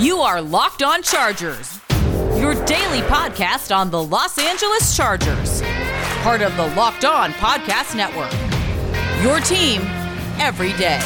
You are Locked On Chargers, your daily podcast on the Los Angeles Chargers, part of the Locked On Podcast Network. Your team every day.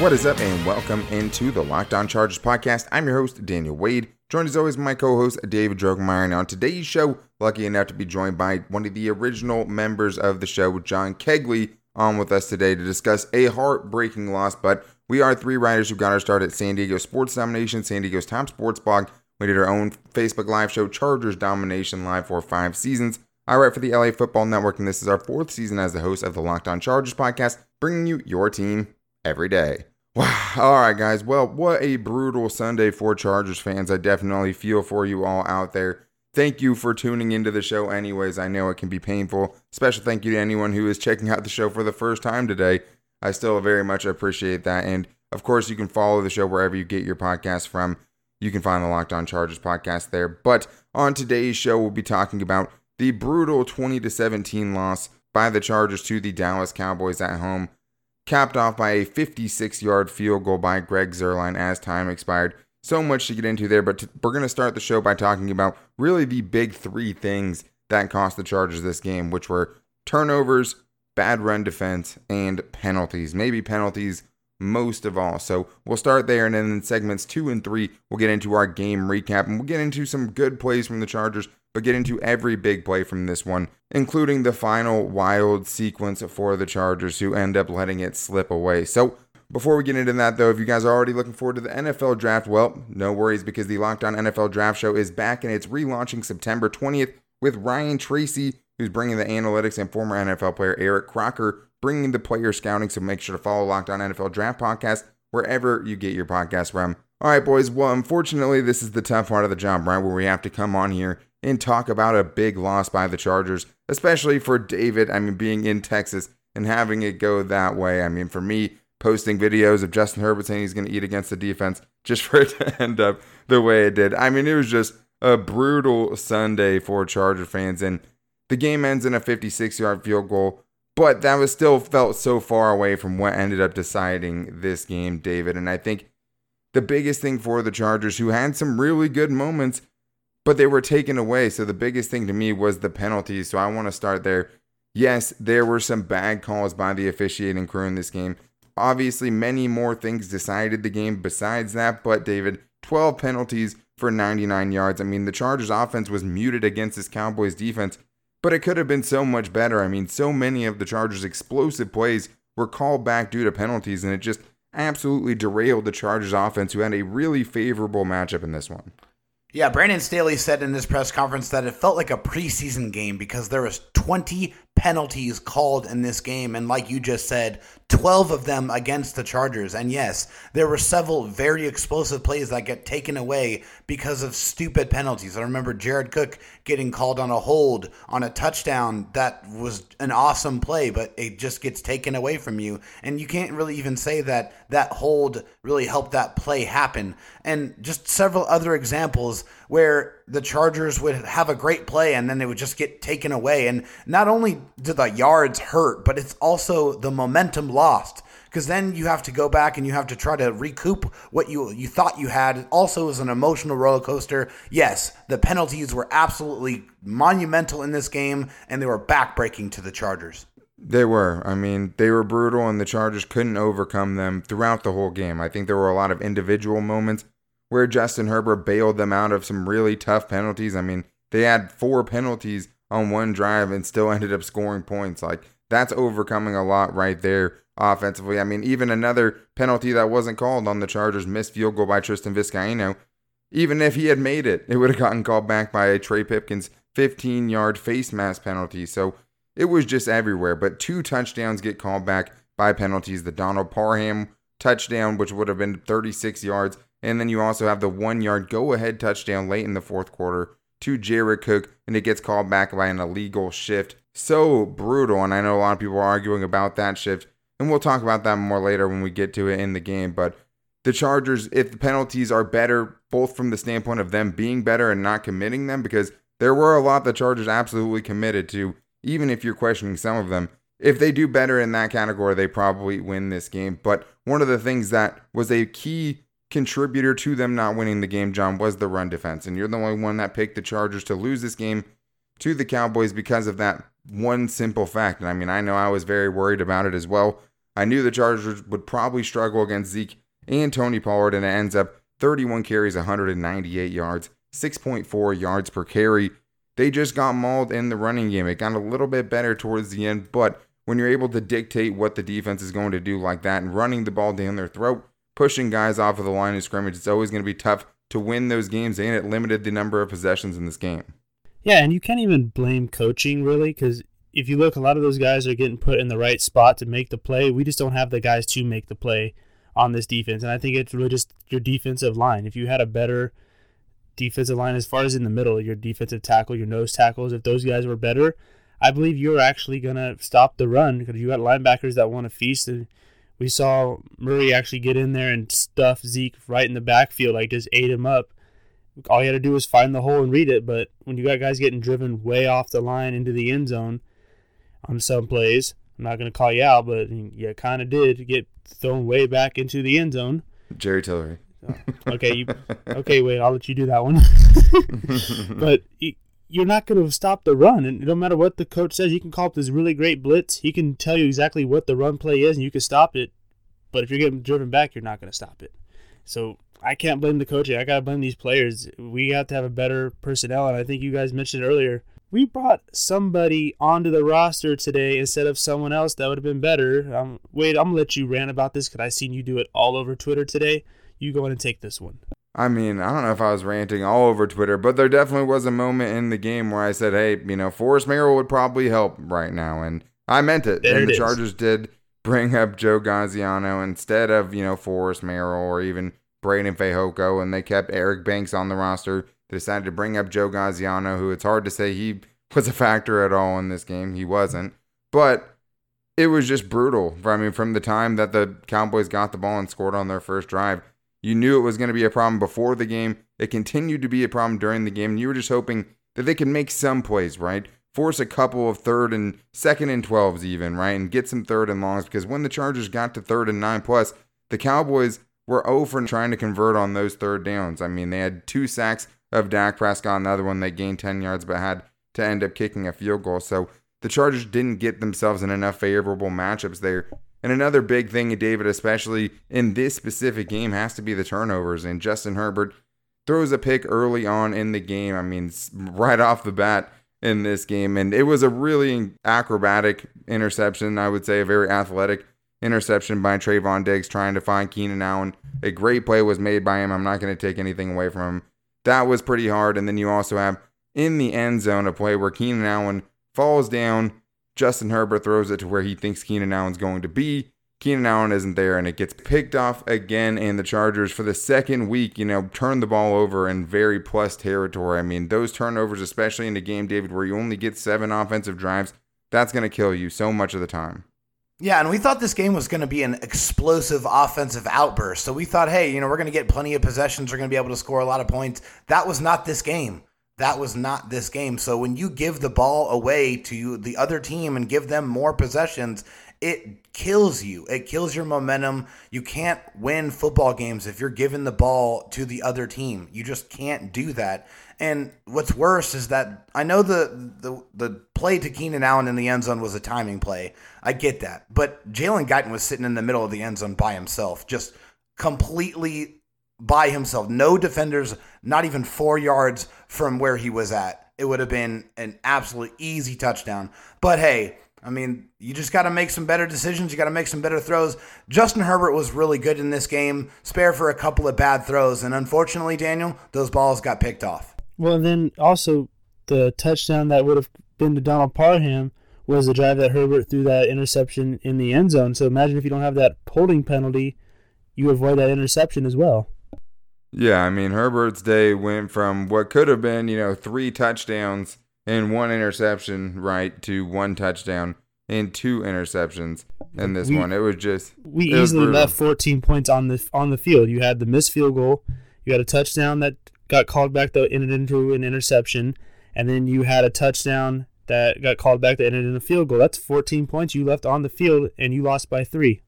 What is up, and welcome into the Locked On Chargers podcast. I'm your host, Daniel Wade, joined as always my co host, David Drogemeyer. And on today's show, lucky enough to be joined by one of the original members of the show, John Kegley, on with us today to discuss a heartbreaking loss. But we are three writers who got our start at San Diego Sports Domination, San Diego's top sports blog. We did our own Facebook Live show, Chargers Domination Live, for five seasons. I write for the LA Football Network, and this is our fourth season as the host of the Locked On Chargers podcast, bringing you your team every day. Wow. All right, guys. Well, what a brutal Sunday for Chargers fans. I definitely feel for you all out there. Thank you for tuning into the show, anyways. I know it can be painful. Special thank you to anyone who is checking out the show for the first time today. I still very much appreciate that. And of course, you can follow the show wherever you get your podcast from. You can find the Locked On Chargers podcast there. But on today's show, we'll be talking about the brutal 20 to 17 loss by the Chargers to the Dallas Cowboys at home capped off by a 56 yard field goal by Greg Zuerlein as time expired. So much to get into there, but we're going to start the show by talking about really the big three things that cost the Chargers this game, which were turnovers, bad run defense, and penalties. Maybe penalties most of all. So we'll start there, and then in segments two and three, we'll get into our game recap, and we'll get into some good plays from the Chargers, get into every big play from this one, including the final wild sequence for the Chargers, who end up letting it slip away. So before we get into that, though, if you guys are already looking forward to the NFL draft, well, no worries because the Locked On NFL Draft Show is back and it's relaunching September 20th with Ryan Tracy, who's bringing the analytics and former NFL player Eric Crocker bringing the player scouting. So make sure to follow Locked On NFL Draft Podcast wherever you get your podcast from. All right, boys. Well, unfortunately, this is the tough part of the job, right? Where we have to come on here and talk about a big loss by the Chargers, especially for David. I mean, being in Texas and having it go that way. I mean, for me, posting videos of Justin Herbert saying he's going to eat against the defense just for it to end up the way it did. I mean, it was just a brutal Sunday for Charger fans. And the game ends in a 56 yard field goal but that was still felt so far away from what ended up deciding this game, David. And I think the biggest thing for the Chargers, who had some really good moments, but they were taken away. So the biggest thing to me was the penalties. So I want to start there. Yes, there were some bad calls by the officiating crew in this game. Obviously, many more things decided the game besides that, but David, 12 penalties for 99 yards. I mean, the Chargers offense was muted against this Cowboys defense but it could have been so much better. I mean, so many of the Chargers' explosive plays were called back due to penalties, and it just absolutely derailed the Chargers offense, who had a really favorable matchup in this one. Yeah, Brandon Staley said in this press conference that it felt like a preseason game because there was 20 penalties called in this game. And like you just said, 12 of them against the Chargers. And yes, there were several very explosive plays that get taken away because of stupid penalties. I remember Jared Cook getting called on a hold on a touchdown that was an awesome play, but it just gets taken away from you. And you can't really even say that that hold really helped that play happen. And just several other examples where the Chargers would have a great play and then they would just get taken away. And not only do the yards hurt, but it's also the momentum lost because then you have to go back and you have to try to recoup what you you thought you had. It also was an emotional roller coaster. Yes, the penalties were absolutely monumental in this game, and they were backbreaking to the Chargers. They were. I mean, they were brutal, and the Chargers couldn't overcome them throughout the whole game. I think there were a lot of individual moments where Justin Herbert bailed them out of some really tough penalties. I mean, they had four penalties on one drive and still ended up scoring points. Like, that's overcoming a lot right there offensively. I mean, even another penalty that wasn't called on the Chargers missed field goal by Tristan Vizcaino. Even if he had made it, it would have gotten called back by a Trey Pipkins 15 yard face mask penalty. So it was just everywhere. But two touchdowns get called back by penalties. The Donald Parham touchdown, which would have been 36 yards, and then you also have the one yard go ahead touchdown late in the fourth quarter to Jared Cook, and it gets called back by an illegal shift. So brutal. And I know a lot of people are arguing about that shift. And we'll talk about that more later when we get to it in the game. But the Chargers, if the penalties are better, both from the standpoint of them being better and not committing them, because there were a lot the Chargers absolutely committed to, even if you're questioning some of them, if they do better in that category, they probably win this game. But one of the things that was a key contributor to them not winning the game, John, was the run defense. And you're the only one that picked the Chargers to lose this game to the Cowboys because of that one simple fact. And I mean, I know I was very worried about it as well. I knew the Chargers would probably struggle against Zeke and Tony Pollard, and it ends up 31 carries, 198 yards, 6.4 yards per carry. They just got mauled in the running game. It got a little bit better towards the end, but when you're able to dictate what the defense is going to do like that and running the ball down their throat, pushing guys off of the line of scrimmage, it's always going to be tough to win those games, and it limited the number of possessions in this game. Yeah, and you can't even blame coaching really because if you look, a lot of those guys are getting put in the right spot to make the play. We just don't have the guys to make the play on this defense, and I think it's really just your defensive line. If you had a better defensive line as far as in the middle, your defensive tackle, your nose tackles, if those guys were better, I believe you're actually gonna stop the run because you got linebackers that want to feast. And we saw Murray actually get in there and stuff Zeke right in the backfield, like just ate him up all you had to do was find the hole and read it. But when you got guys getting driven way off the line into the end zone on some plays, I'm not going to call you out, but you kind of did get thrown way back into the end zone. Jerry Tillery. Okay, you, okay, wait, I'll let you do that one. but you're not going to stop the run, and no matter what the coach says, you can call up this really great blitz. He can tell you exactly what the run play is, and you can stop it. But if you're getting driven back, you're not going to stop it. So I can't blame the coaching. I gotta blame these players. We have to have a better personnel, and I think you guys mentioned earlier. We brought somebody onto the roster today instead of someone else that would have been better. Um, wait, I'm gonna let you rant about this because I've seen you do it all over Twitter today. You go in and take this one. I mean, I don't know if I was ranting all over Twitter, but there definitely was a moment in the game where I said, "Hey, you know, Forrest Merrill would probably help right now," and I meant it. There and it the is. Chargers did bring up Joe Gaziano instead of you know Forrest Merrill or even Breiden Fehoko, and they kept Eric Banks on the roster. They decided to bring up Joe Gaziano, who it's hard to say he was a factor at all in this game. He wasn't. But it was just brutal. I mean, from the time that the Cowboys got the ball and scored on their first drive, you knew it was going to be a problem before the game. It continued to be a problem during the game. And you were just hoping that they could make some plays, right? Force a couple of third and second and 12s, even, right? And get some third and longs because when the Chargers got to third and nine plus, the Cowboys were oh over trying to convert on those third downs. I mean, they had two sacks of Dak Prescott, another one they gained 10 yards, but had to end up kicking a field goal. So the Chargers didn't get themselves in enough favorable matchups there. And another big thing, David, especially in this specific game, has to be the turnovers. And Justin Herbert throws a pick early on in the game. I mean, right off the bat in this game. And it was a really acrobatic interception, I would say, a very athletic interception by Trevon Diggs trying to find Keenan Allen. A great play was made by him. I'm not going to take anything away from him. That was pretty hard. And then you also have in the end zone a play where Keenan Allen falls down. Justin Herbert throws it to where he thinks Keenan Allen's going to be. Keenan Allen isn't there, and it gets picked off again. And the Chargers, for the second week, you know, turn the ball over in very plus territory. I mean, those turnovers, especially in a game, David, where you only get seven offensive drives, that's going to kill you so much of the time. Yeah, and we thought this game was going to be an explosive offensive outburst. So we thought, hey, you know, we're going to get plenty of possessions. We're going to be able to score a lot of points. That was not this game. That was not this game. So when you give the ball away to the other team and give them more possessions, it kills you. It kills your momentum. You can't win football games if you're giving the ball to the other team. You just can't do that. And what's worse is that I know the the, the play to Keenan Allen in the end zone was a timing play. I get that. But Jalen Guyton was sitting in the middle of the end zone by himself, just completely by himself. No defenders, not even four yards from where he was at. It would have been an absolute easy touchdown. But hey, I mean, you just got to make some better decisions. You got to make some better throws. Justin Herbert was really good in this game, spare for a couple of bad throws. And unfortunately, Daniel, those balls got picked off. Well, and then also the touchdown that would have been to Donald Parham was the drive that Herbert threw that interception in the end zone. So imagine if you don't have that holding penalty, you avoid that interception as well. Yeah, I mean, Herbert's day went from what could have been, you know, three touchdowns and one interception, right, to one touchdown and two interceptions in this We- one. It was just We easily left 14 points on the on the field. You had the missed field goal, you had a touchdown that got called back that ended into an interception, and then you had a touchdown that got called back that ended in a field goal. That's 14 points you left on the field, and you lost by three.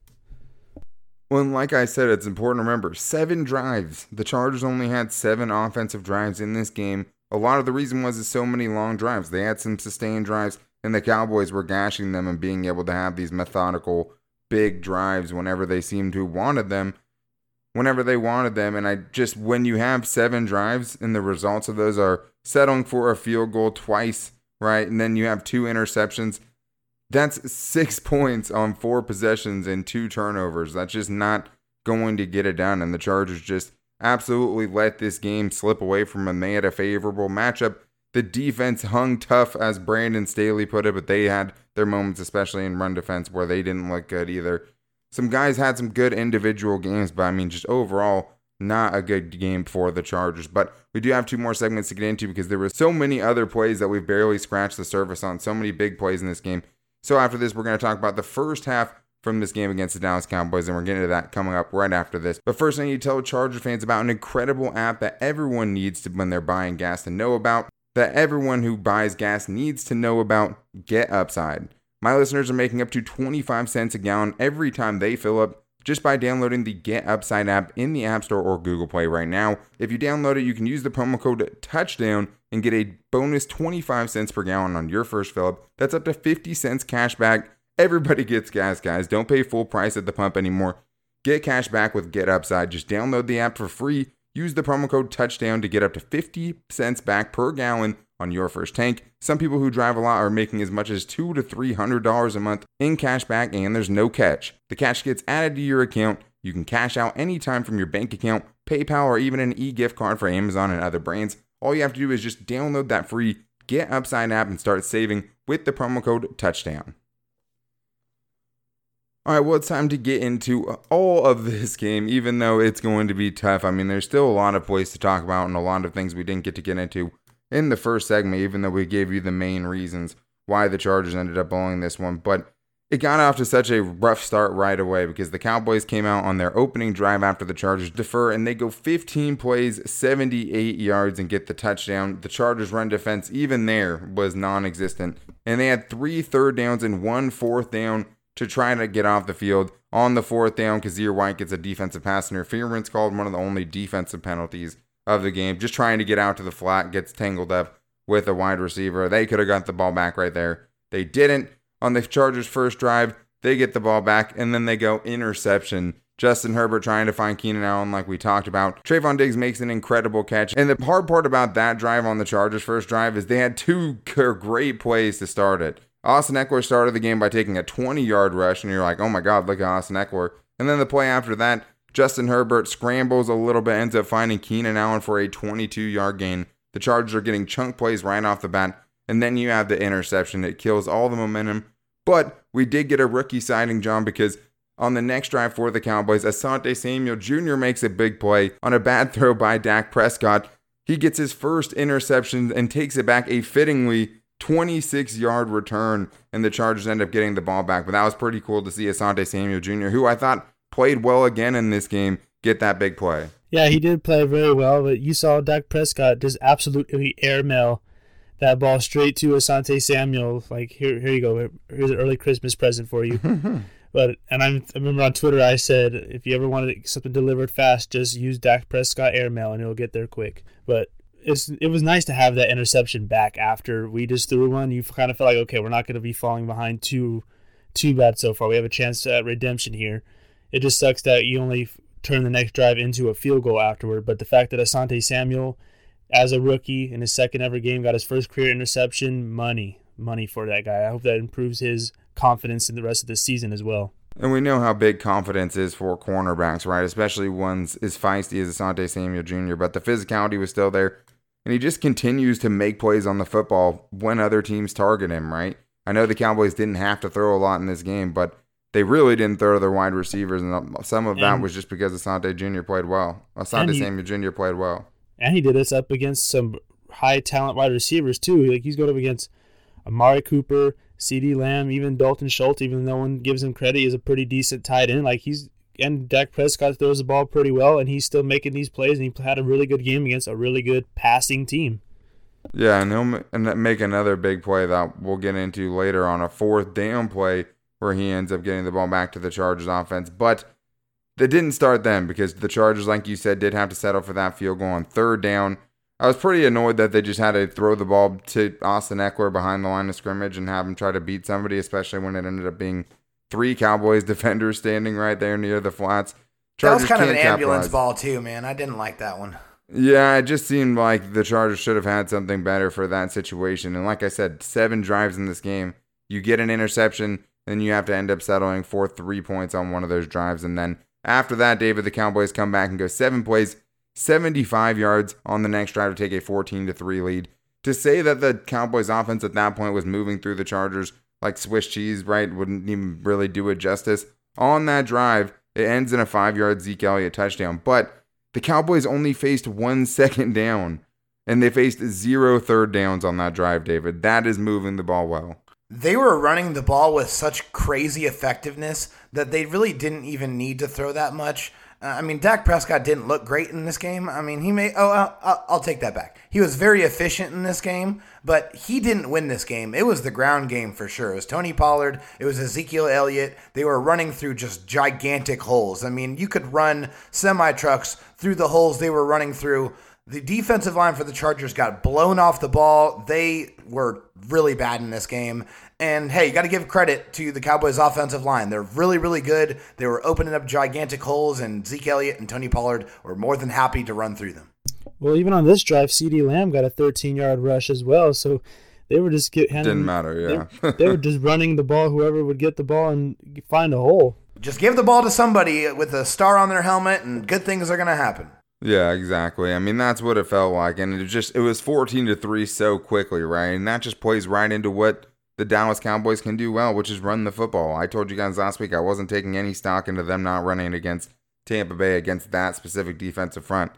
Well, and like I said, it's important to remember seven drives. The Chargers only had seven offensive drives in this game. A lot of the reason was is so many long drives. They had some sustained drives, and the Cowboys were gashing them and being able to have these methodical big drives whenever they seemed to wanted them. Whenever they wanted them, and I just when you have seven drives and the results of those are settling for a field goal twice, right, and then you have two interceptions that's six points on four possessions and two turnovers. That's just not going to get it done. And the Chargers just absolutely let this game slip away from them. They had a favorable matchup. The defense hung tough, as Brandon Staley put it, but they had their moments, especially in run defense, where they didn't look good either. Some guys had some good individual games, but I mean, just overall, not a good game for the Chargers. But we do have two more segments to get into because there were so many other plays that we've barely scratched the surface on. So many big plays in this game. So after this, we're going to talk about the first half from this game against the Dallas Cowboys, and we're getting to that coming up right after this. But first, I need to tell Charger fans about an incredible app that everyone needs to when they're buying gas to know about, that everyone who buys gas needs to know about Get Upside. My listeners are making up to 25 cents a gallon every time they fill up just by downloading the Get Upside app in the App Store or Google Play right now. If you download it, you can use the promo code TOUCHDOWN and get a bonus 25 cents per gallon on your first fill up. That's up to 50 cents cash back. Everybody gets gas, guys. Don't pay full price at the pump anymore. Get cash back with Get Upside. Just download the app for free. Use the promo code TOUCHDOWN to get up to 50 cents back per gallon on your first tank. Some people who drive a lot are making as much as two to three hundred dollars a month in cash back, and there's no catch. The cash gets added to your account. You can cash out anytime from your bank account, PayPal, or even an e-gift card for Amazon and other brands. All you have to do is just download that free Get Upside app and start saving with the promo code Touchdown. All right, well, it's time to get into all of this game, even though it's going to be tough. I mean, there's still a lot of plays to talk about and a lot of things we didn't get to get into in the first segment, even though we gave you the main reasons why the Chargers ended up blowing this one. But it got off to such a rough start right away because the Cowboys came out on their opening drive after the Chargers defer and they go 15 plays, 78 yards, and get the touchdown. The Chargers' run defense, even there, was non existent. And they had three third downs and one fourth down to try to get off the field. On the fourth down, Kyzir White gets a defensive pass interference called, one of the only defensive penalties of the game, just trying to get out to the flat, gets tangled up with a wide receiver. They could have got the ball back right there. They didn't. On the Chargers' first drive, they get the ball back and then they go interception. Justin Herbert trying to find Keenan Allen, like we talked about. Trevon Diggs makes an incredible catch. And the hard part about that drive on the Chargers' first drive is they had two great plays to start it. Austin Ekeler started the game by taking a 20 yard rush, and you're like, oh my God, look at Austin Ekeler. And then the play after that, Justin Herbert scrambles a little bit, ends up finding Keenan Allen for a 22 yard gain. The Chargers are getting chunk plays right off the bat. And then you have the interception. It kills all the momentum. But we did get a rookie signing, John, because on the next drive for the Cowboys, Asante Samuel Jr. makes a big play on a bad throw by Dak Prescott. He gets his first interception and takes it back a fittingly 26 yard return, and the Chargers end up getting the ball back. But that was pretty cool to see Asante Samuel Jr., who I thought played well again in this game, get that big play. Yeah, he did play very well, but you saw Dak Prescott just absolutely airmail that ball straight to Asante Samuel. Like here, here you go. Here's an early Christmas present for you. but and I'm, I remember on Twitter I said if you ever wanted something delivered fast, just use Dak Prescott airmail and it'll get there quick. But it's it was nice to have that interception back after we just threw one. You kind of felt like okay, we're not going to be falling behind too too bad so far. We have a chance at redemption here. It just sucks that you only turn the next drive into a field goal afterward. But the fact that Asante Samuel, as a rookie in his second ever game, got his first career interception, money, money for that guy. I hope that improves his confidence in the rest of the season as well. And we know how big confidence is for cornerbacks, right? Especially ones as feisty as Asante Samuel Jr. But the physicality was still there. And he just continues to make plays on the football when other teams target him, right? I know the Cowboys didn't have to throw a lot in this game, but they really didn't throw their wide receivers, and some of that was just because Asante Jr. played well. Asante Samuel Jr. played well, and he did this up against some high talent wide receivers too. Like he's going up against Amari Cooper, CeeDee Lamb, even Dalton Schultz. Even though no one gives him credit, he's a pretty decent tight end. Like he's and Dak Prescott throws the ball pretty well, and he's still making these plays, and he had a really good game against a really good passing team. Yeah, and he'll and make another big play that we'll get into later on a fourth down play where he ends up getting the ball back to the Chargers offense. But they didn't start then because the Chargers, like you said, did have to settle for that field goal on third down. I was pretty annoyed that they just had to throw the ball to Austin Ekeler behind the line of scrimmage and have him try to beat somebody, especially when it ended up being three Cowboys defenders standing right there near the flats. Chargers that was kind of an ambulance capitalize. ball too, man. I didn't like that one. Yeah, it just seemed like the Chargers should have had something better for that situation. And like I said, seven drives in this game. You get an interception, then you have to end up settling for three points on one of those drives. And then after that, David, the Cowboys come back and go seven plays, 75 yards on the next drive to take a 14 to 3 lead. To say that the Cowboys offense at that point was moving through the Chargers like Swiss cheese, right, wouldn't even really do it justice. On that drive, it ends in a five yard Zeke Elliott touchdown. But the Cowboys only faced one second down, and they faced zero third downs on that drive, David. That is moving the ball well. They were running the ball with such crazy effectiveness that they really didn't even need to throw that much. Uh, I mean, Dak Prescott didn't look great in this game. I mean, he may. Oh, I'll, I'll, take that back. He was very efficient in this game, but he didn't win this game. It was the ground game for sure. It was Tony Pollard. It was Ezekiel Elliott. They were running through just gigantic holes. I mean, you could run semi trucks through the holes they were running through. The defensive line for the Chargers got blown off the ball. They were really bad in this game. And hey, you got to give credit to the Cowboys' offensive line. They're really, really good. They were opening up gigantic holes, and Zeke Elliott and Tony Pollard were more than happy to run through them. Well, even on this drive, CeeDee Lamb got a 13 yard rush as well. So they were just get handing, didn't matter. Yeah, they, they were just running the ball. Whoever would get the ball and find a hole. Just give the ball to somebody with a star on their helmet, and good things are going to happen. Yeah, exactly. I mean, that's what it felt like, and it just it was 14 to three so quickly, right? And that just plays right into what the Dallas Cowboys can do well, which is run the football. I told you guys last week I wasn't taking any stock into them not running against Tampa Bay against that specific defensive front.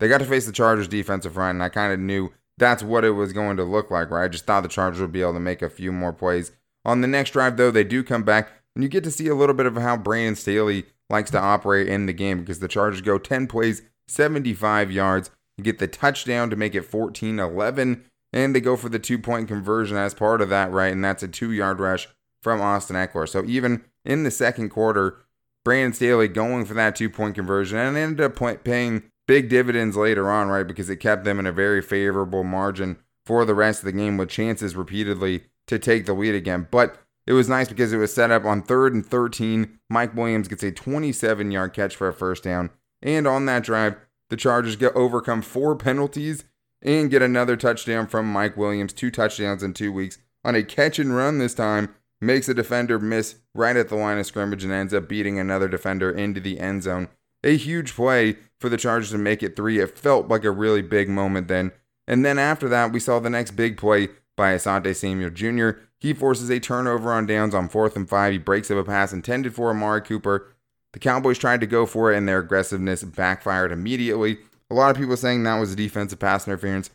They got to face the Chargers defensive front, and I kind of knew that's what it was going to look like, right? I just thought the Chargers would be able to make a few more plays. On the next drive, though, they do come back, and you get to see a little bit of how Brandon Staley likes to operate in the game because the Chargers go 10 plays, 75 yards. You get the touchdown to make it 14 11, and they go for the two point conversion as part of that, right? And that's a two yard rush from Austin Ekeler. So even in the second quarter, Brandon Staley going for that two point conversion and ended up paying big dividends later on, right? Because it kept them in a very favorable margin for the rest of the game with chances repeatedly to take the lead again. But it was nice because it was set up on third and 13. Mike Williams gets a 27 yard catch for a first down. And on that drive, the Chargers get overcome four penalties and get another touchdown from Mike Williams. Two touchdowns in two weeks on a catch and run this time. Makes a defender miss right at the line of scrimmage and ends up beating another defender into the end zone. A huge play for the Chargers to make it three. It felt like a really big moment then. And then after that, we saw the next big play by Asante Samuel Jr. He forces a turnover on downs on fourth and five. He breaks up a pass intended for Amari Cooper. The Cowboys tried to go for it, and their aggressiveness backfired immediately. A lot of people saying that was a defensive pass interference.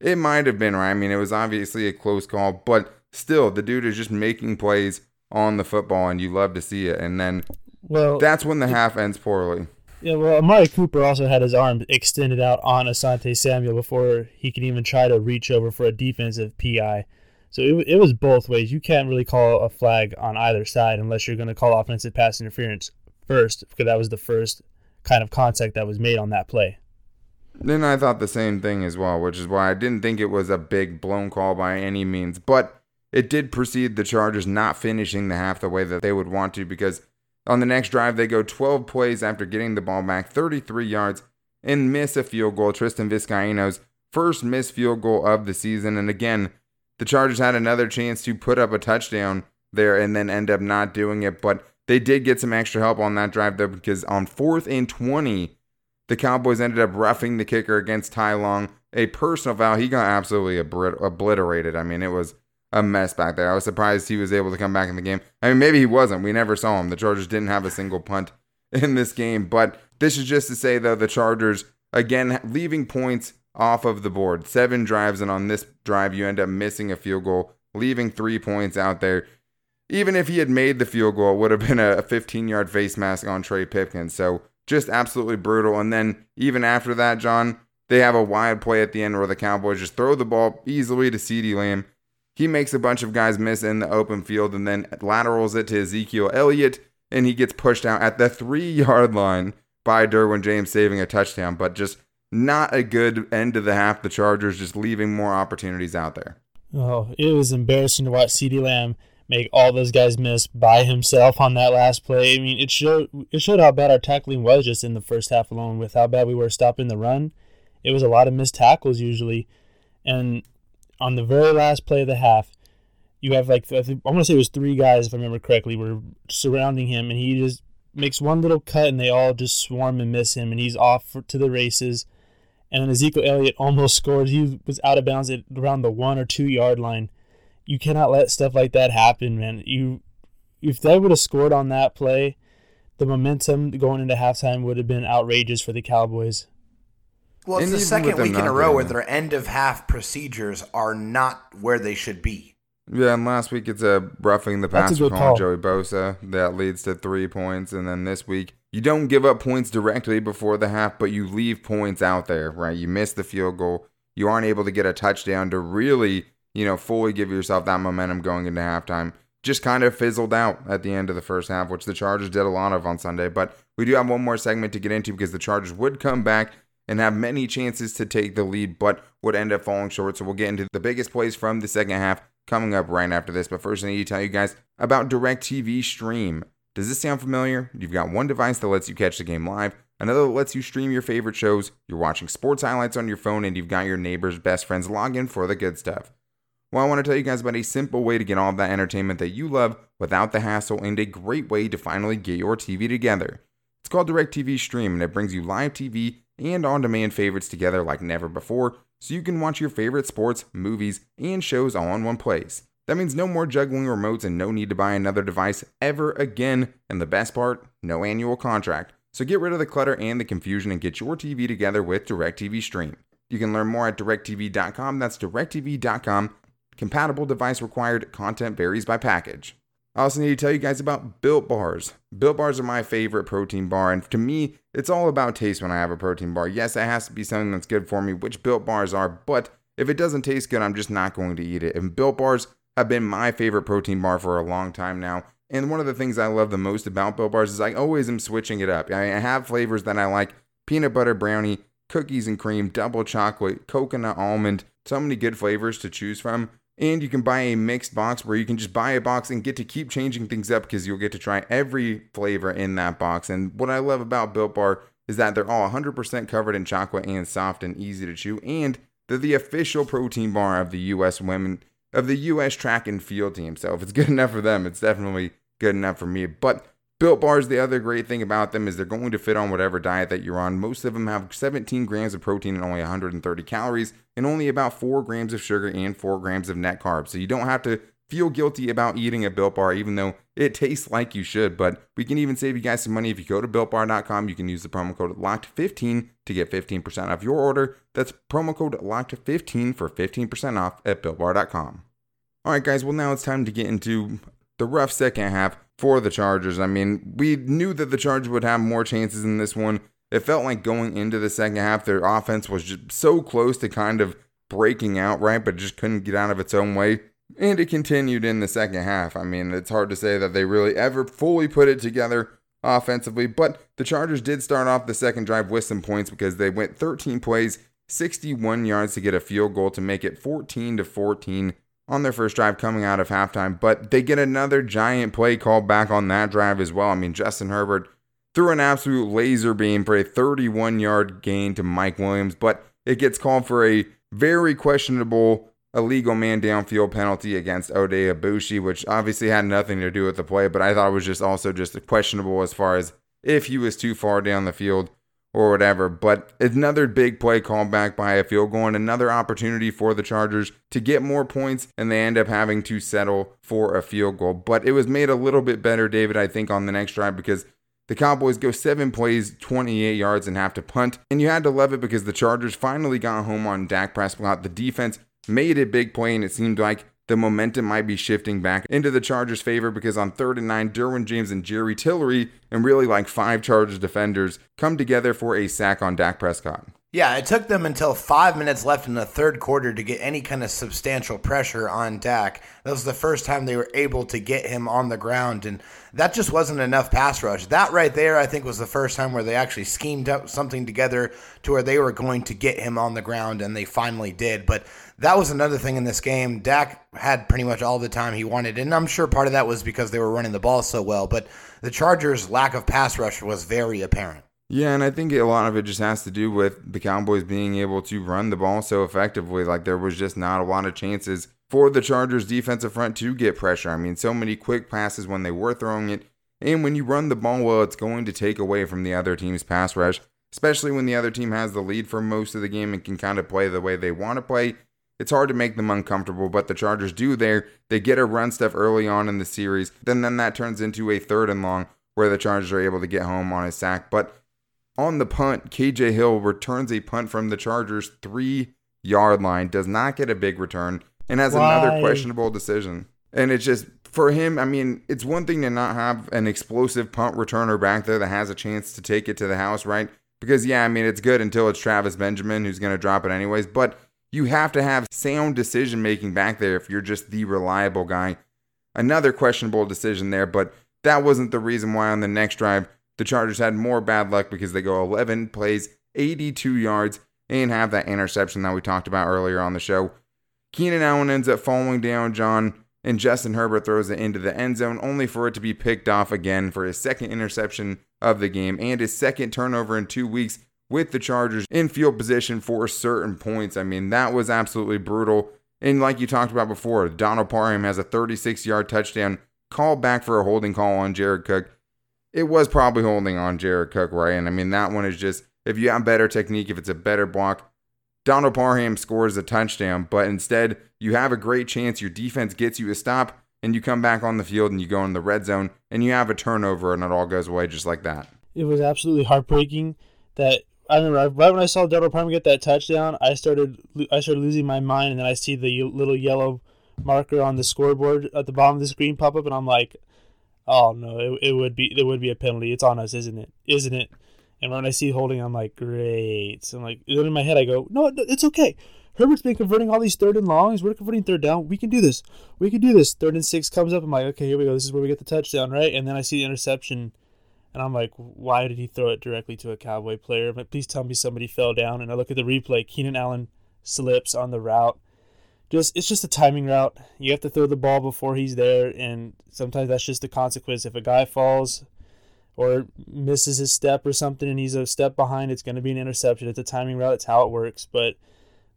It might have been right. I mean, it was obviously a close call, but still, the dude is just making plays on the football, and you love to see it. And then, well, that's when the half ends poorly. Yeah, well, Amari Cooper also had his arm extended out on Asante Samuel before he could even try to reach over for a defensive PI. So it, it was both ways. You can't really call a flag on either side unless you're going to call offensive pass interference first, because that was the first kind of contact that was made on that play. Then I thought the same thing as well, which is why I didn't think it was a big blown call by any means. But it did precede the Chargers not finishing the half the way that they would want to because on the next drive, they go 12 plays after getting the ball back, 33 yards, and miss a field goal. Tristan Vizcaino's first missed field goal of the season. And again, the Chargers had another chance to put up a touchdown there and then end up not doing it. But they did get some extra help on that drive, though, because on fourth and 20, the Cowboys ended up roughing the kicker against Ty Long. A personal foul. He got absolutely obliterated. I mean, it was a mess back there. I was surprised he was able to come back in the game. I mean, maybe he wasn't. We never saw him. The Chargers didn't have a single punt in this game. But this is just to say, though, the Chargers, again, leaving points off of the board. Seven drives, and on this drive, you end up missing a field goal, leaving three points out there. Even if he had made the field goal, it would have been a 15 yard face mask on Trey Pipkins. So just absolutely brutal. And then even after that, John, They have a wide play at the end where the Cowboys just throw the ball easily to CeeDee Lamb. He makes a bunch of guys miss in the open field and then laterals it to Ezekiel Elliott, and he gets pushed out at the three yard line by Derwin James, saving a touchdown. But just not a good end to the half. The Chargers just leaving more opportunities out there. Oh, it was embarrassing to watch CeeDee Lamb make all those guys miss by himself on that last play. I mean, it showed it showed how bad our tackling was just in the first half alone with how bad we were stopping the run. It was a lot of missed tackles usually, and on the very last play of the half, you have like I, think, I want to say it was three guys if I remember correctly were surrounding him, and he just makes one little cut, and they all just swarm and miss him, and he's off for, to the races. And Ezekiel Elliott almost scored. He was out of bounds at around the one or two yard line. You cannot let stuff like that happen, man. You, if they would have scored on that play, the momentum going into halftime would have been outrageous for the Cowboys. Well, it's And the second week in a row where it. their end of half procedures are not where they should be. Yeah, and last week it's a roughing the passer call on call. Joey Bosa that leads to three points, and then this week you don't give up points directly before the half, but you leave points out there, right? You miss the field goal, you aren't able to get a touchdown to really, you know, fully give yourself that momentum going into halftime. Just kind of fizzled out at the end of the first half, which the Chargers did a lot of on Sunday. But we do have one more segment to get into because the Chargers would come back and have many chances to take the lead, but would end up falling short. So we'll get into the biggest plays from the second half coming up right after this. But first, I need to tell you guys about DirecTV Stream. Does this sound familiar? You've got one device that lets you catch the game live, another that lets you stream your favorite shows, you're watching sports highlights on your phone, and you've got your neighbor's best friends log in for the good stuff. Well, I want to tell you guys about a simple way to get all of that entertainment that you love without the hassle and a great way to finally get your TV together. It's called DirecTV Stream and it brings you live TV and on demand favorites together like never before so you can watch your favorite sports, movies, and shows all in one place. That means no more juggling remotes and no need to buy another device ever again. And the best part, no annual contract. So get rid of the clutter and the confusion and get your TV together with DirecTV Stream. You can learn more at directv.com. That's directv.com. Compatible device required. Content varies by package. I also need to tell you guys about Built Bars. Built Bars are my favorite protein bar, and to me, it's all about taste when I have a protein bar. Yes, it has to be something that's good for me, which Built Bars are, but if it doesn't taste good, I'm just not going to eat it. And Built Bars have been my favorite protein bar for a long time now. And one of the things I love the most about Built Bars is I always am switching it up. I have flavors that I like peanut butter brownie, cookies and cream, double chocolate, coconut almond, so many good flavors to choose from. And you can buy a mixed box where you can just buy a box and get to keep changing things up because you'll get to try every flavor in that box. And what I love about Built Bar is that they're all 100% covered in chocolate and soft and easy to chew. And they're the official protein bar of the U.S. women, of the U.S. track and field team. So if it's good enough for them, it's definitely good enough for me. But Built Bars, the other great thing about them is they're going to fit on whatever diet that you're on. Most of them have 17 grams of protein and only 130 calories, and only about 4 grams of sugar and 4 grams of net carbs. So you don't have to feel guilty about eating a Built Bar, even though it tastes like you should. But we can even save you guys some money if you go to BuiltBar.com. You can use the promo code LOCKED15 to get 15% off your order. That's promo code LOCKED15 for 15% off at BuiltBar.com. All right, guys. Well, now it's time to get into the rough second half for the Chargers. I mean, we knew that the Chargers would have more chances in this one. It felt like going into the second half, their offense was just so close to kind of breaking out, right? But just couldn't get out of its own way. And it continued in the second half. I mean, it's hard to say that they really ever fully put it together offensively, but the Chargers did start off the second drive with some points because they went 13 plays, 61 yards to get a field goal to make it 14 to 14 on their first drive coming out of halftime. But they get another giant play called back on that drive as well. I mean, Justin Herbert threw an absolute laser beam for a 31 yard gain to Mike Williams, but it gets called for a very questionable illegal man downfield penalty against Oday Aboushi, which obviously had nothing to do with the play, but I thought it was just also just questionable as far as if he was too far down the field or whatever. But another big play called back by a field goal and another opportunity for the Chargers to get more points, and they end up having to settle for a field goal. But it was made a little bit better, David, I think, on the next drive because the Cowboys go seven plays, 28 yards, and have to punt. And you had to love it because the Chargers finally got home on Dak Prescott. The defense made a big play, and it seemed like the momentum might be shifting back into the Chargers' favor because on third and nine, Derwin James and Jerry Tillery and really like five Chargers defenders come together for a sack on Dak Prescott. Yeah, it took them until five minutes left in the third quarter to get any kind of substantial pressure on Dak. That was the first time they were able to get him on the ground, and that just wasn't enough pass rush. That right there, I think, was the first time where they actually schemed up something together to where they were going to get him on the ground, and they finally did. But that was another thing in this game. Dak had pretty much all the time he wanted, and I'm sure part of that was because they were running the ball so well, but the Chargers' lack of pass rush was very apparent. Yeah, and I think a lot of it just has to do with the Cowboys being able to run the ball so effectively. Like there was just not a lot of chances for the Chargers defensive front to get pressure. I mean, so many quick passes when they were throwing it. And when you run the ball well, it's going to take away from the other team's pass rush, especially when the other team has the lead for most of the game and can kind of play the way they want to play. It's hard to make them uncomfortable, but the Chargers do there. They get a run stuff early on in the series. Then then that turns into a third and long where the Chargers are able to get home on a sack. But on the punt, KJ Hill returns a punt from the Chargers three yard line, does not get a big return, and has Why? another questionable decision. And it's just for him, I mean, it's one thing to not have an explosive punt returner back there that has a chance to take it to the house, right? Because, yeah, I mean, it's good until it's Travis Benjamin who's going to drop it anyways, but you have to have sound decision making back there if you're just the reliable guy. Another questionable decision there, but that wasn't the reason why on the next drive the Chargers had more bad luck because they go 11 plays, 82 yards, and have that interception that we talked about earlier on the show. Keenan Allen ends up falling down, John, and Justin Herbert throws it into the end zone, only for it to be picked off again for his second interception of the game and his second turnover in two weeks with the Chargers in field position for certain points. I mean, that was absolutely brutal. And like you talked about before, Donald Parham has a 36 yard touchdown called back for a holding call on Jared Cook. It was probably holding on Jared Cook, right? And I mean, that one is just, if you have better technique, if it's a better block, Donald Parham scores a touchdown, but instead you have a great chance. Your defense gets you a stop, and you come back on the field and you go in the red zone, and you have a turnover, and it all goes away just like that. It was absolutely heartbreaking that I remember right when I saw Donald Parham get that touchdown, I started I started losing my mind, and then I see the little yellow marker on the scoreboard at the bottom of the screen pop up, and I'm like, "Oh no, it, it would be it would be a penalty. It's on us, isn't it? Isn't it?" And when I see holding, I'm like, "Great!" So I'm like, then in my head, I go, "No, it's okay." Herbert's been converting all these third and longs. We're converting third down. We can do this. We can do this. Third and six comes up. I'm like, okay, here we go. This is where we get the touchdown, right? And then I see the interception and I'm like, why did he throw it directly to a Cowboy player? But please tell me somebody fell down. And I look at the replay. Keenan Allen slips on the route. Just it's just a timing route. You have to throw the ball before he's there, and sometimes that's just the consequence. If a guy falls or misses his step or something, and he's a step behind, it's going to be an interception. It's a timing route. It's how it works. But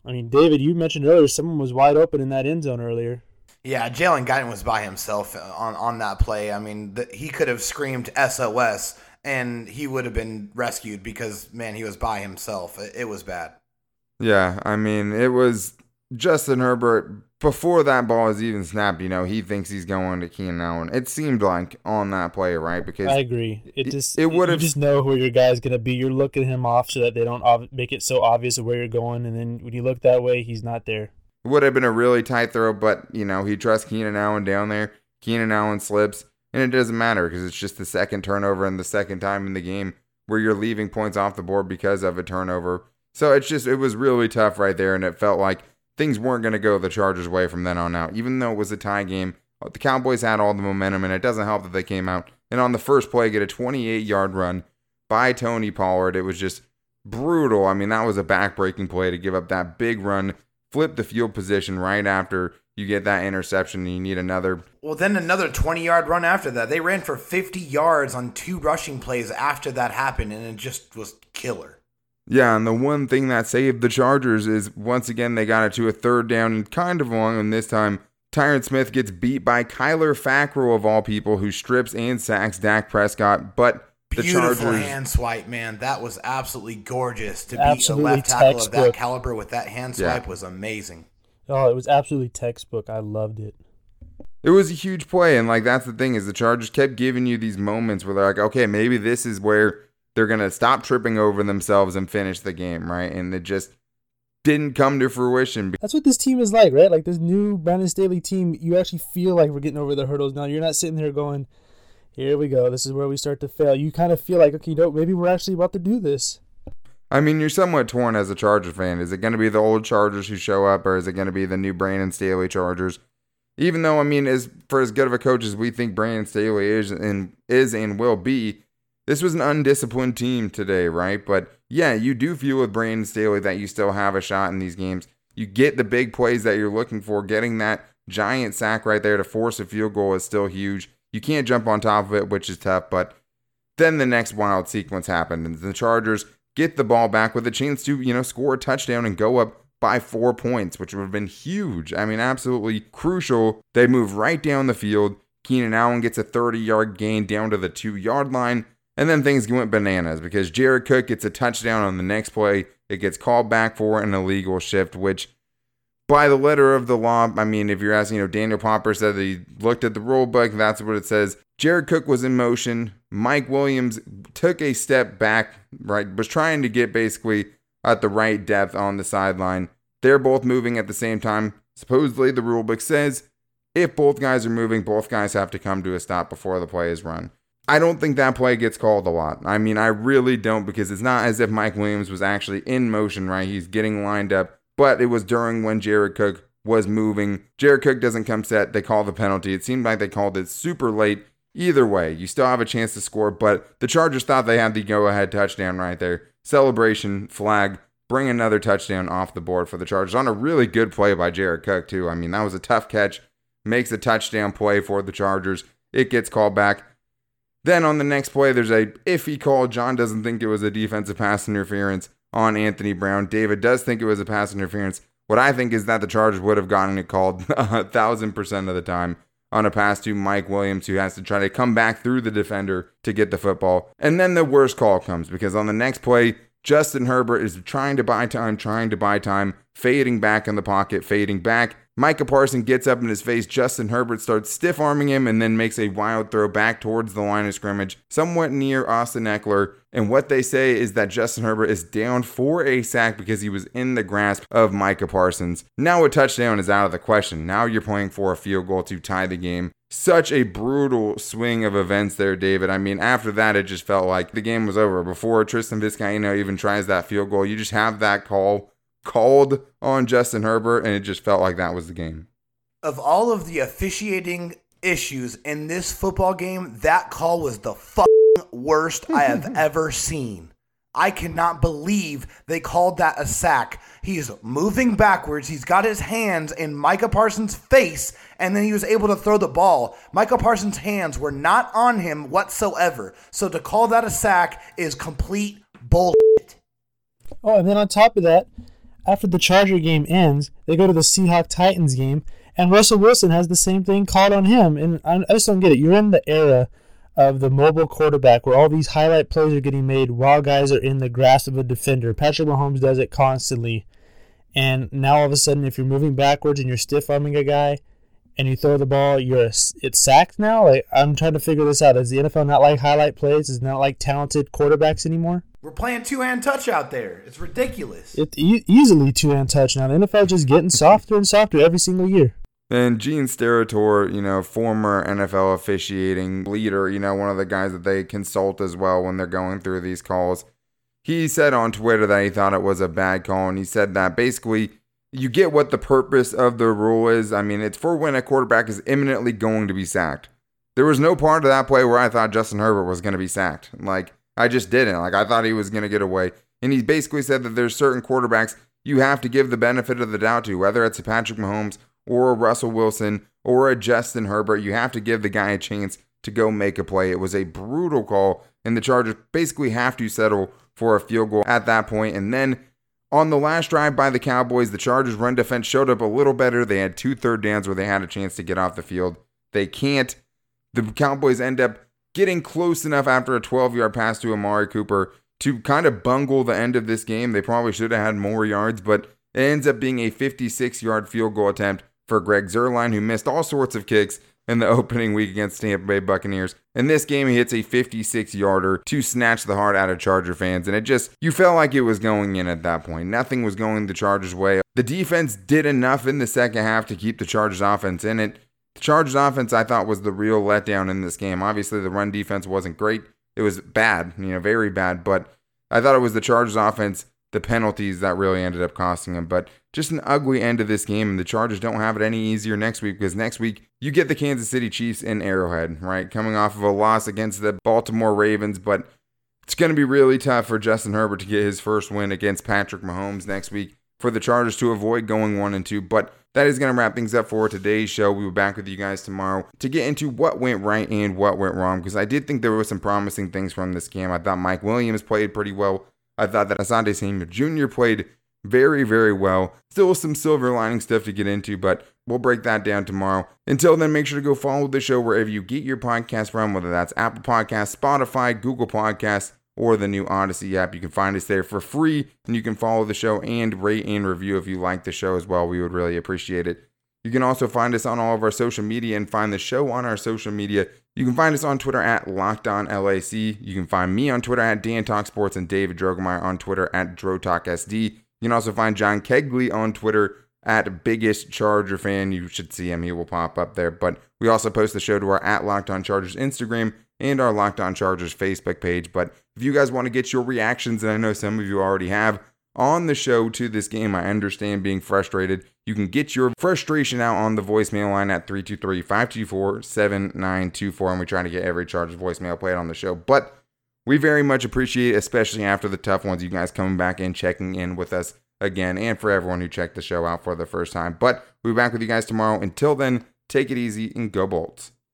I mean, David, you mentioned earlier someone was wide open in that end zone earlier. Yeah, Jalen Guyton was by himself on, on that play. I mean, the, he could have screamed SOS and he would have been rescued because, man, he was by himself. It, it was bad. Yeah, I mean, it was Justin Herbert. Before that ball is even snapped, you know, he thinks he's going to Keenan Allen. It seemed like on that play, right? Because I agree. It just it would have just know where your guy's gonna be. You're looking him off so that they don't ov- make it so obvious of where you're going, and then when you look that way, he's not there. It would have been a really tight throw, but you know he trusts Keenan Allen down there. Keenan Allen slips, and it doesn't matter because it's just the second turnover and the second time in the game where you're leaving points off the board because of a turnover. So it's just it was really tough right there, and it felt like things weren't going to go the Chargers' way from then on out. Even though it was a tie game, the Cowboys had all the momentum, and it doesn't help that they came out and on the first play get a 28 yard run by Tony Pollard. It was just brutal. I mean, that was a backbreaking play to give up that big run flip the field position right after you get that interception and you need another. Well, then another 20 yard run after that. They ran for 50 yards on two rushing plays after that happened, and it just was killer. Yeah, and the one thing that saved the Chargers is once again they got it to a third down and kind of long, and this time Tyron Smith gets beat by Kyler Fackrell of all people, who strips and sacks Dak Prescott, but the Beautiful Chargers hand swipe, man. That was absolutely gorgeous. To beat a left tackle of that caliber with that hand Yeah. was amazing. Oh, it was absolutely textbook. I loved it. It was a huge play, and like that's the thing is the Chargers kept giving you these moments where they're like, okay, maybe this is where they're gonna stop tripping over themselves and finish the game, right? And it just didn't come to fruition. That's what this team is like, right? Like this new Brandon Staley team, you actually feel like we're getting over the hurdles now. You're not sitting there going, "Here we go. This is where we start to fail." You kind of feel like, okay, know, maybe we're actually about to do this. I mean, you're somewhat torn as a Charger fan. Is it going to be the old Chargers who show up, or is it going to be the new Brandon Staley Chargers? Even though, I mean, as for as good of a coach as we think Brandon Staley is and is and will be, this was an undisciplined team today, right? But yeah, you do feel with Brandon Staley that you still have a shot in these games. You get the big plays that you're looking for. Getting that giant sack right there to force a field goal is still huge. You can't jump on top of it, which is tough. But then the next wild sequence happened, and the Chargers get the ball back with a chance to, you know, score a touchdown and go up by four points, which would have been huge. I mean, absolutely crucial. They move right down the field. Keenan Allen gets a 30 yard gain down to the two yard line. And then things went bananas because Jared Cook gets a touchdown on the next play. It gets called back for an illegal shift, which by the letter of the law, I mean, if you're asking, you know, Daniel Popper said that he looked at the rule book, that's what it says. Jared Cook was in motion. Mike Williams took a step back, right, was trying to get basically at the right depth on the sideline. They're both moving at the same time. Supposedly, the rule book says if both guys are moving, both guys have to come to a stop before the play is run. I don't think that play gets called a lot. I mean, I really don't because it's not as if Mike Williams was actually in motion, right? He's getting lined up, but it was during when Jared Cook was moving. Jared Cook doesn't come set. They call the penalty. It seemed like they called it super late. Either way, you still have a chance to score, but the Chargers thought they had the go ahead touchdown right there. Celebration, flag, bring another touchdown off the board for the Chargers on a really good play by Jared Cook, too. I mean, that was a tough catch, makes a touchdown play for the Chargers. It gets called back. Then on the next play, there's a iffy call. John doesn't think it was a defensive pass interference on Anthony Brown. David does think it was a pass interference. What I think is that the Chargers would have gotten it called a thousand percent of the time on a pass to Mike Williams, who has to try to come back through the defender to get the football. And then the worst call comes because on the next play, Justin Herbert is trying to buy time, trying to buy time, fading back in the pocket, fading back. Micah Parsons gets up in his face. Justin Herbert starts stiff arming him and then makes a wild throw back towards the line of scrimmage, somewhat near Austin Ekeler. And what they say is that Justin Herbert is down for a sack because he was in the grasp of Micah Parsons. Now a touchdown is out of the question. Now you're playing for a field goal to tie the game. Such a brutal swing of events there, David. I mean, after that, it just felt like the game was over. Before Tristan Vizcaino even tries that field goal, you just have that call called on Justin Herbert, and it just felt like that was the game. Of all of the officiating issues in this football game, that call was the fucking worst I have ever seen. I cannot believe they called that a sack. He's moving backwards. He's got his hands in Micah Parsons' face, and then he was able to throw the ball. Micah Parsons' hands were not on him whatsoever. So to call that a sack is complete bullshit. Oh, and then on top of that, after the Charger game ends, they go to the Seahawk Titans game, and Russell Wilson has the same thing called on him. And I just don't get it. You're in the era of the mobile quarterback where all these highlight plays are getting made while guys are in the grasp of a defender. Patrick Mahomes does it constantly. And now all of a sudden, if you're moving backwards and you're stiff arming a guy and you throw the ball, you're a, it's sacked now. Like I'm trying to figure this out. Is the NFL not like highlight plays? Is not like talented quarterbacks anymore? We're playing two hand touch out there. It's ridiculous. It's e- easily two hand touch now. The NFL just getting softer and softer every single year. And Gene Steratore, you know, former NFL officiating leader, you know, one of the guys that they consult as well when they're going through these calls. He said on Twitter that he thought it was a bad call, and he said that basically you get what the purpose of the rule is. I mean, it's for when a quarterback is imminently going to be sacked. There was no part of that play where I thought Justin Herbert was going to be sacked. Like, I just didn't. Like, I thought he was going to get away. And he basically said that there's certain quarterbacks you have to give the benefit of the doubt to, whether it's Patrick Mahomes or a Russell Wilson or a Justin Herbert. You have to give the guy a chance to go make a play. It was a brutal call, and the Chargers basically have to settle for a field goal at that point. And then on the last drive by the Cowboys, the Chargers' run defense showed up a little better. They had two third downs where they had a chance to get off the field. They can't. The Cowboys end up getting close enough after a 12 yard pass to Amari Cooper to kind of bungle the end of this game. They probably should have had more yards, but it ends up being a 56 yard field goal attempt for Greg Zuerlein, who missed all sorts of kicks in the opening week against Tampa Bay Buccaneers. In this game, he hits a 56 yarder to snatch the heart out of Charger fans. And it just, you felt like it was going in at that point. Nothing was going the Chargers' way. The defense did enough in the second half to keep the Chargers' offense in it. The Chargers' offense, I thought, was the real letdown in this game. Obviously, the run defense wasn't great. It was bad, you know, very bad. But I thought it was the Chargers offense, the penalties that really ended up costing them. But just an ugly end to this game, and the Chargers don't have it any easier next week because next week you get the Kansas City Chiefs in Arrowhead, right? Coming off of a loss against the Baltimore Ravens, but it's going to be really tough for Justin Herbert to get his first win against Patrick Mahomes next week for the Chargers to avoid going one and two. But that is going to wrap things up for today's show. We will be back with you guys tomorrow to get into what went right and what went wrong because I did think there were some promising things from this game. I thought Mike Williams played pretty well. I thought that Asante Samuel Jr. played very, very well. Still some silver lining stuff to get into, but we'll break that down tomorrow. Until then, make sure to go follow the show wherever you get your podcast from, whether that's Apple Podcasts, Spotify, Google Podcasts, or the new Odyssey app. You can find us there for free, and you can follow the show and rate and review if you like the show as well. We would really appreciate it. You can also find us on all of our social media and find the show on our social media. You can find us on Twitter at Locked On LAC. You can find me on Twitter at Dan Talk Sports and David Drogemeyer on Twitter at DroTalkSD. You can also find John Kegley on Twitter at Biggest Charger Fan. You should see him; he will pop up there. But we also post the show to our at Locked On Chargers Instagram and our Locked On Chargers Facebook page. But if you guys want to get your reactions, and I know some of you already have, on the show to this game, I understand being frustrated. You can get your frustration out on the voicemail line at 323 524 7924. And we try to get every Chargers voicemail played on the show. But we very much appreciate, especially after the tough ones, you guys coming back and checking in with us again, and for everyone who checked the show out for the first time. But we'll be back with you guys tomorrow. Until then, take it easy and go Bolts.